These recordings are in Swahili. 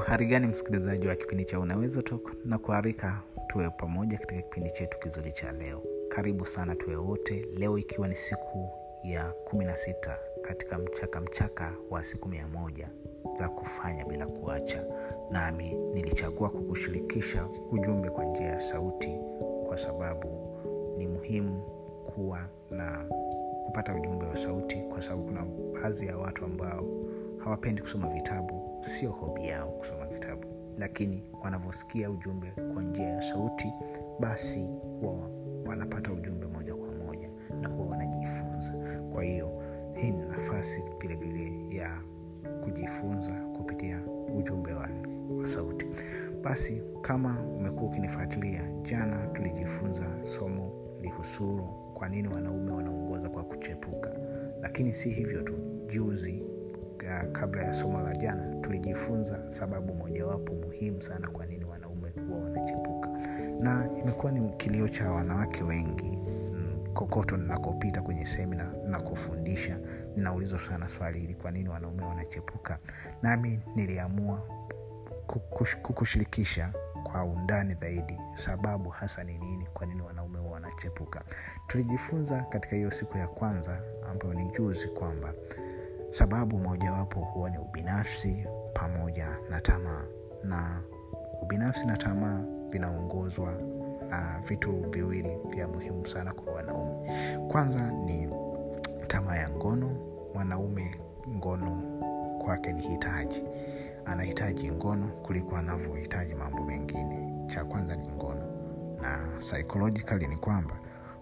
uhari gani msikilizaji wa kipindi cha unaweza tok na kuharika tuwe pamoja katika kipindi chetu kizuri cha leo. Karibu sana tuwe wote. Leo ikiwa ni siku ya kumi na sita katika mchaka mchaka wa siku mia moja za kufanya bila kuacha. Nami nilichagua kukushirikisha ujumbe kwa njia ya sauti kwa sababu ni muhimu kuwa na kupata ujumbe wa sauti kwa sababu kuna baadhi ya watu ambao hawapendi kusoma vitabu sio hobi yao kusoma vitabu. Lakini wanavyosikia ujumbe kwa njia ya sauti basi huwa wanapata ujumbe moja kwa moja na huwa wanajifunza. Kwa hiyo hii ni nafasi vilevile ya kujifunza kupitia ujumbe wa, wa sauti. Basi kama umekuwa ukinifuatilia jana tulijifunza somo lihusuru kwa nini wanaume wanaongoza kwa kuchepuka. Lakini si hivyo tu juzi uh, kabla ya somo la jana tulijifunza sababu mojawapo muhimu sana kwa nini wanaume huwa wanachepuka. Na imekuwa ni kilio cha wanawake wengi kokoto ninakopita kwenye semina nakofundisha ninaulizwa sana swali hili kwa nini wanaume wanachepuka? Nami niliamua kukushirikisha kwa undani zaidi sababu hasa ni nini kwa nini wanaume huwa wanachepuka. Tulijifunza katika hiyo siku ya kwanza ambayo ni juzi kwamba sababu mojawapo huwa ni ubinafsi pamoja na tamaa. Na ubinafsi na tamaa vinaongozwa na vitu viwili vya muhimu sana kwa wanaume. Kwanza ni tamaa ya ngono. Mwanaume ngono kwake ni hitaji. Anahitaji ngono kuliko anavyohitaji mambo mengine. Cha kwanza ni ngono. Na psychologically ni kwamba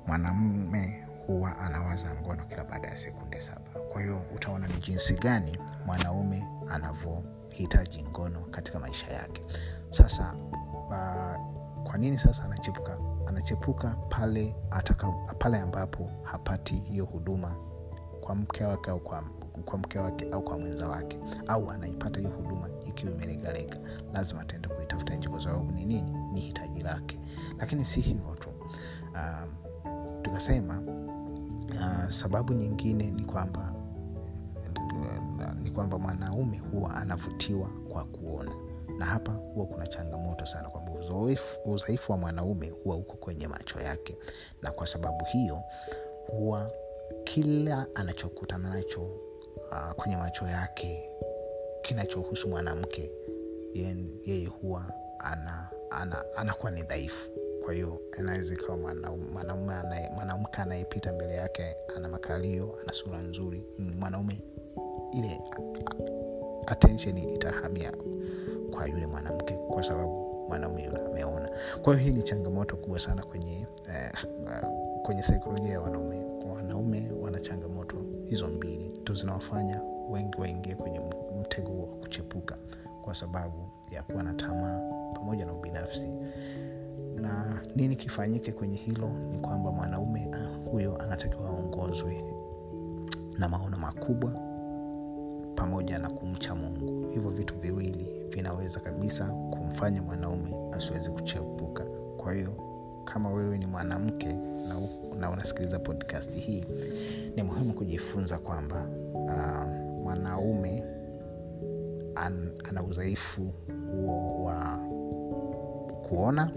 mwanamume huwa anawaza ngono kila baada ya sekunde saba. Kwa hiyo utaona ni jinsi gani mwanaume anavyohitaji ngono katika maisha yake. Sasa uh, kwa nini sasa anachepuka? Anachepuka pale ataka, pale ambapo hapati hiyo huduma kwa mke wake au kwa, kwa mke wake au kwa mwenza wake. Au anaipata hiyo huduma ikiwa imelegalega lazima ataenda kuitafuta nje kwa sababu ni nini? Ni hitaji lake. Lakini si hivyo tu. Um, tukasema uh, sababu nyingine ni kwamba ni kwamba mwanaume huwa anavutiwa kwa kuona. Na hapa huwa kuna changamoto sana kwamba udhaifu wa mwanaume huwa uko kwenye macho yake. Na kwa sababu hiyo huwa kila anachokutana nacho uh, kwenye macho yake kinachohusu mwanamke yeye huwa ana, ana, anakuwa ni dhaifu kwa hiyo anaweza ikawa mwanamke anayepita mbele yake ana makalio ana sura nzuri mwanaume ile attention itahamia kwa yule mwanamke kwa sababu mwanaume yule ameona. Kwa hiyo hii ni changamoto kubwa sana kwenye eh, kwenye saikolojia ya wanaume. Wanaume wana changamoto hizo mbili. Tu zinawafanya wengi waingie kwenye mtego wa kuchepuka kwa sababu ya kuwa na tamaa pamoja na ubinafsi na nini kifanyike kwenye hilo ni kwamba mwanaume uh, huyo anatakiwa aongozwe na maono makubwa pamoja na kumcha mungu. Hivyo vitu viwili vinaweza kabisa kumfanya mwanaume asiwezi kuchepuka. Kwa hiyo kama wewe ni mwanamke na, na unasikiliza podcast hii ni muhimu kujifunza kwamba uh, mwanaume an, ana udhaifu huo wa kuona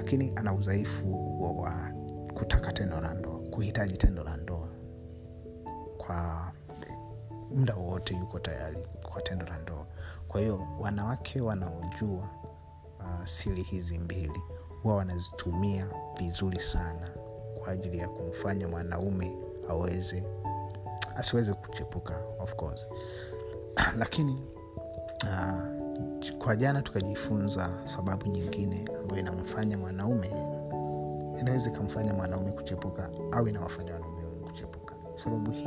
lakini ana udhaifu huo wa kutaka tendo la ndoa kuhitaji tendo la ndoa. Kwa muda wowote yuko tayari kwa tendo la ndoa. Kwa hiyo wanawake wanaojua uh, siri hizi mbili huwa wanazitumia vizuri sana kwa ajili ya kumfanya mwanaume aweze asiweze kuchepuka of course. Lakini uh, kwa jana tukajifunza sababu nyingine ambayo inamfanya mwanaume inaweza ikamfanya mwanaume kuchepuka au inawafanya wanaume kuchepuka. Sababu hii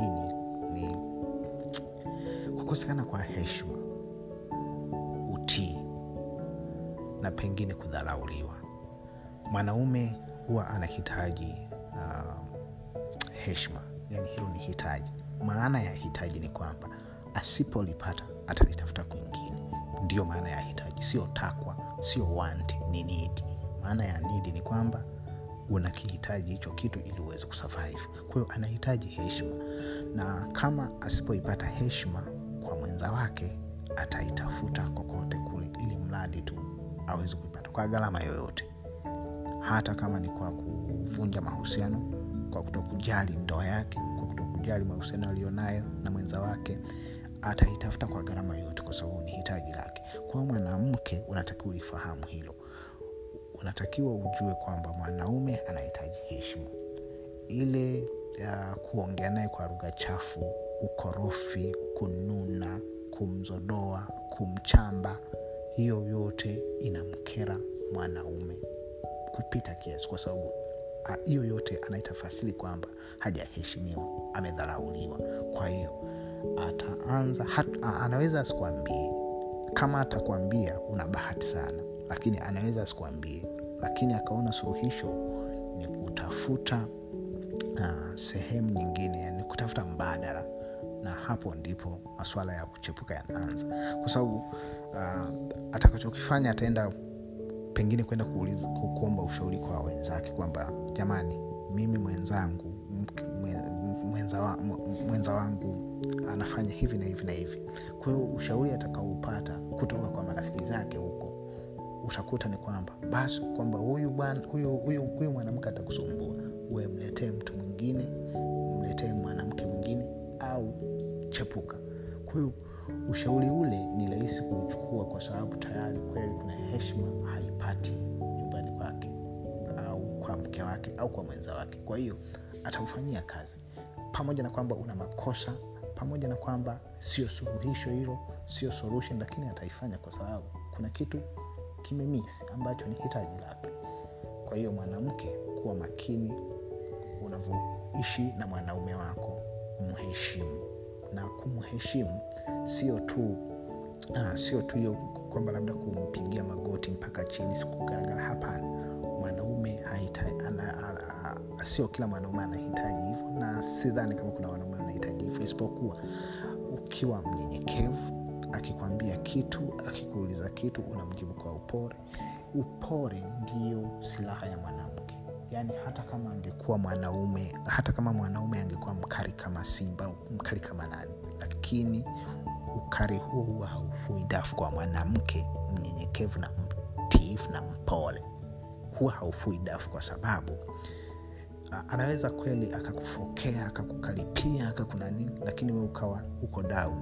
ni, ni kukosekana kwa heshima utii na pengine kudharauliwa mwanaume huwa anahitaji uh, heshima. Yani hilo ni hitaji. Maana ya hitaji ni kwamba asipolipata atalitafuta kwingine ndiyo maana ya hitaji. Sio takwa sio want ni need. Maana ya need ni kwamba unakihitaji hicho kitu ili uweze kusurvive. Kwa hiyo anahitaji heshima. Na kama asipoipata heshima kwa mwenza wake ataitafuta kokote kule ili mradi tu aweze kuipata kwa gharama yoyote. Hata kama ni kwa kuvunja mahusiano kwa kutokujali ndoa yake kwa kutokujali mahusiano aliyonayo na mwenza wake ataitafuta kwa gharama yoyote kwa sababu ni hitaji lake kwa mwanamke unatakiwa ulifahamu hilo. Unatakiwa ujue kwamba mwanaume anahitaji heshima. Ile uh, kuongea naye kwa lugha chafu ukorofi kununa kumzodoa kumchamba hiyo yote inamkera mwanaume kupita kiasi kwa sababu hiyo yote anaitafasiri kwamba hajaheshimiwa amedharauliwa. Kwa hiyo ataanza hat, anaweza asikwambie kama atakwambia una bahati sana. Lakini anaweza asikuambie. Lakini akaona suluhisho ni kutafuta uh, sehemu nyingine yani kutafuta mbadala. Na hapo ndipo masuala ya kuchepuka yanaanza. Kwa sababu uh, atakachokifanya ataenda pengine kwenda kuomba ushauri kwa wenzake kwamba jamani mimi mwenzangu mwenza, wa, mwenza wangu anafanya hivi na hivi na hivi. Kwa hiyo ushauri atakaoupata kutoka kwa marafiki zake huko utakuta ni kwamba basi kwamba huyu mwanamke atakusumbua. Uwe mletee mtu mwingine mletee mwanamke mwingine au chepuka. Kwa hiyo ushauri ule ni rahisi kuuchukua kwa sababu tayari kweli kuna heshima haipati nyumbani kwake au kwa mke wake au kwa mwenza wake. Kwa hiyo ataufanyia kazi. Pamoja na kwamba una makosa pamoja na kwamba sio suluhisho hilo sio solution lakini ataifanya kwa sababu kuna kitu kimemisi ambacho ni hitaji lake. Kwa hiyo mwanamke kuwa makini unavyoishi na mwanaume wako mheshimu na kumheshimu sio tu ah, sio tu hiyo kwamba labda kumpigia magoti mpaka chini sikugaragara hapana. Mwanaume sio kila mwanaume anahitaji hivyo na sidhani kama kuna wanaume isipokuwa ukiwa mnyenyekevu akikwambia kitu akikuuliza kitu unamjibu kwa upore upore ndio silaha ya mwanamke. Yaani hata kama angekuwa mwanaume hata kama mwanaume angekuwa mkari kama simba mkari kama nani lakini ukari huo huwa haufui dafu kwa mwanamke mnyenyekevu na mtiifu na mpole. Huwa haufui dafu kwa sababu anaweza kweli akakufokea akakukaripia akakunanini lakini we ukawa uko dau.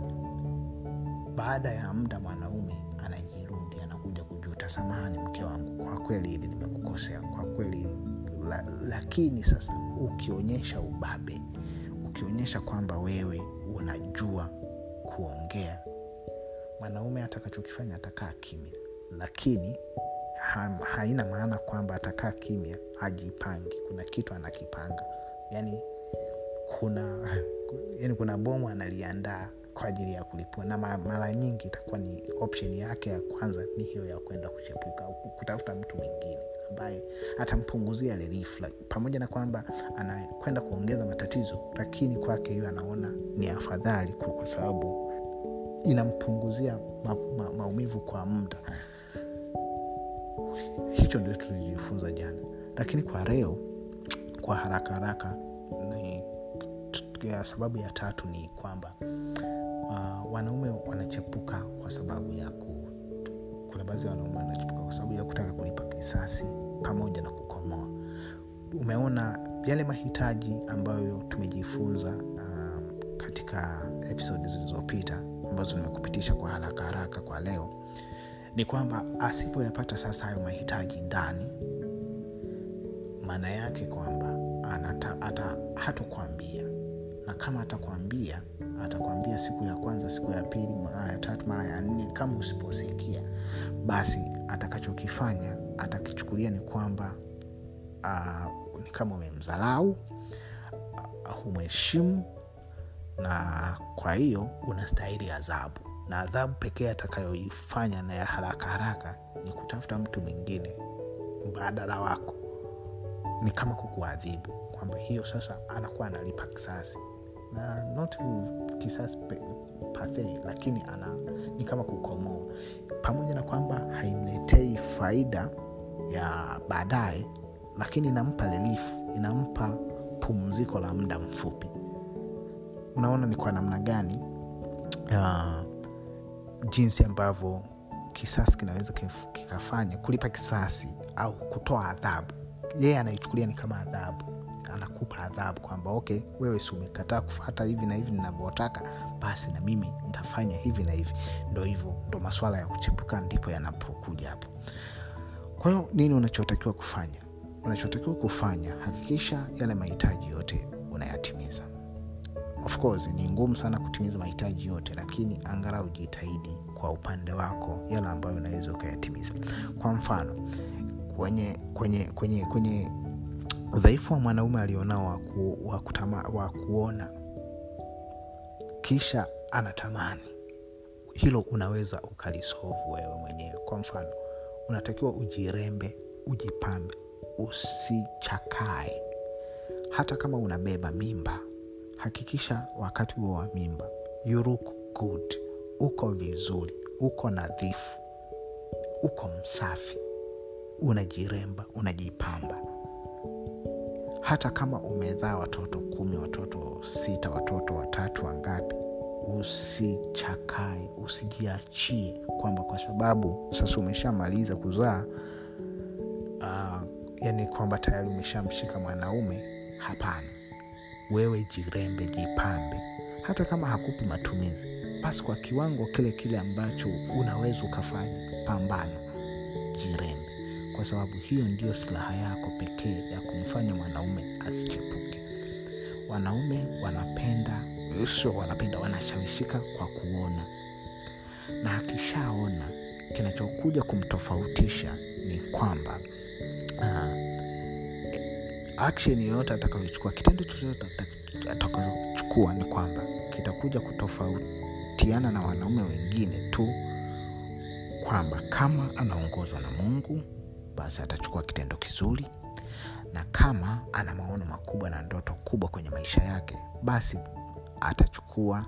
baada ya muda mwanaume anajirudi anakuja kujuta samahani mke wangu kwa kweli hili nimekukosea kwa kweli la, lakini sasa ukionyesha ubabe ukionyesha kwamba wewe unajua kuongea mwanaume atakachokifanya atakaa kimya lakini ha, haina maana kwamba atakaa kimya ajipange kuna kitu anakipanga. Yani kuna yani kuna bomu analiandaa kwa ajili ya kulipua. Na mara nyingi itakuwa ni option yake ya kwanza ni hiyo ya kwenda kuchepuka kutafuta mtu mwingine ambaye atampunguzia relief. Pamoja na kwamba anakwenda kuongeza matatizo lakini kwake hiyo anaona ni afadhali kwa sababu inampunguzia ma, ma, maumivu kwa muda hicho ndio tulijifunza jana. Lakini kwa leo kwa haraka haraka ya sababu ya tatu ni kwamba uh, wanaume wanachepuka kwa sababu ya ku kuna baadhi ya wanaume wanachepuka kwa sababu ya kutaka kulipa kisasi pamoja na kukomoa. Umeona yale mahitaji ambayo tumejifunza uh, katika episodi zilizopita ambazo nimekupitisha kwa haraka haraka kwa leo ni kwamba asipoyapata sasa hayo mahitaji ndani maana yake kwamba hatokwambia na kama atakwambia atakwambia siku ya kwanza siku ya pili mara ya tatu mara ya nne kama usiposikia basi atakachokifanya atakichukulia ni kwamba uh, ni kama umemdharau uh, humheshimu na kwa hiyo unastahili adhabu na adhabu pekee atakayoifanya na ya haraka haraka ni kutafuta mtu mwingine mbadala wako. Ni kama kukuadhibu kwamba hiyo sasa anakuwa analipa kisasi. Na not kisasi pathe lakini ana ni kama kukomoa. Pamoja na kwamba haimletei faida ya baadaye lakini inampa relief inampa pumziko la muda mfupi. Unaona ni kwa namna gani uh, jinsi ambavyo kisasi kinaweza kikafanya kulipa kisasi au kutoa adhabu. Yeye anaichukulia ni kama adhabu. Anakupa adhabu kwamba okay wewe si umekataa kufata hivi na hivi ninavyotaka basi na mimi nitafanya hivi na hivi. Ndo hivyo ndo maswala ya kuchepuka ndipo yanapokuja hapo. Kwa hiyo nini unachotakiwa kufanya? Unachotakiwa kufanya hakikisha yale mahitaji yote unayatimiza of course ni ngumu sana kutimiza mahitaji yote lakini angalau jitahidi kwa upande wako yale ambayo unaweza ukayatimiza. Kwa mfano kwenye kwenye kwenye kwenye udhaifu wa mwanaume alionao wa, ku, wa, kutama, wa kuona kisha anatamani hilo unaweza ukalisovu wewe mwenyewe. Kwa mfano unatakiwa ujirembe ujipambe usichakae. Hata kama unabeba mimba hakikisha wakati huo wa mimba you good. Uko vizuri uko nadhifu uko msafi unajiremba unajipamba. Hata kama umezaa watoto kumi watoto sita watoto watatu wangapi usichakae usijiachie kwamba kwa sababu sasa umeshamaliza kuzaa uh, yani kwamba tayari umeshamshika mwanaume hapana wewe jirembe jipambe. Hata kama hakupi matumizi basi kwa kiwango kile kile ambacho unaweza ukafanya pambana jirembe. Kwa sababu hiyo ndiyo silaha yako pekee ya kumfanya mwanaume asichepuke. Wanaume wanapenda sio wanapenda wanashawishika kwa kuona. Na akishaona kinachokuja kumtofautisha ni kwamba uh, action yoyote atakayochukua kitendo chochote atakayochukua ni kwamba kitakuja kutofautiana na wanaume wengine tu kwamba kama anaongozwa na mungu basi atachukua kitendo kizuri. Na kama ana maono makubwa na ndoto kubwa kwenye maisha yake basi atachukua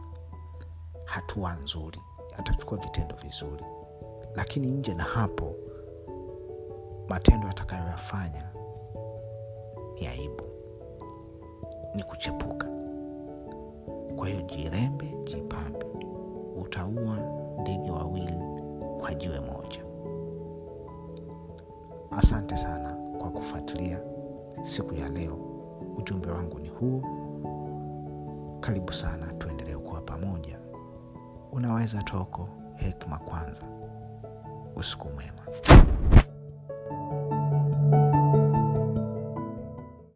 hatua nzuri atachukua vitendo vizuri. Lakini nje na hapo matendo atakayoyafanya ni aibu ni kuchepuka. Kwa hiyo jirembe jipambe. Utaua ndege wawili kwa jiwe moja. Asante sana kwa kufuatilia siku ya leo. Ujumbe wangu ni huu karibu sana tuendelee kuwa pamoja. Unaweza toko hekima kwanza. Usiku mwema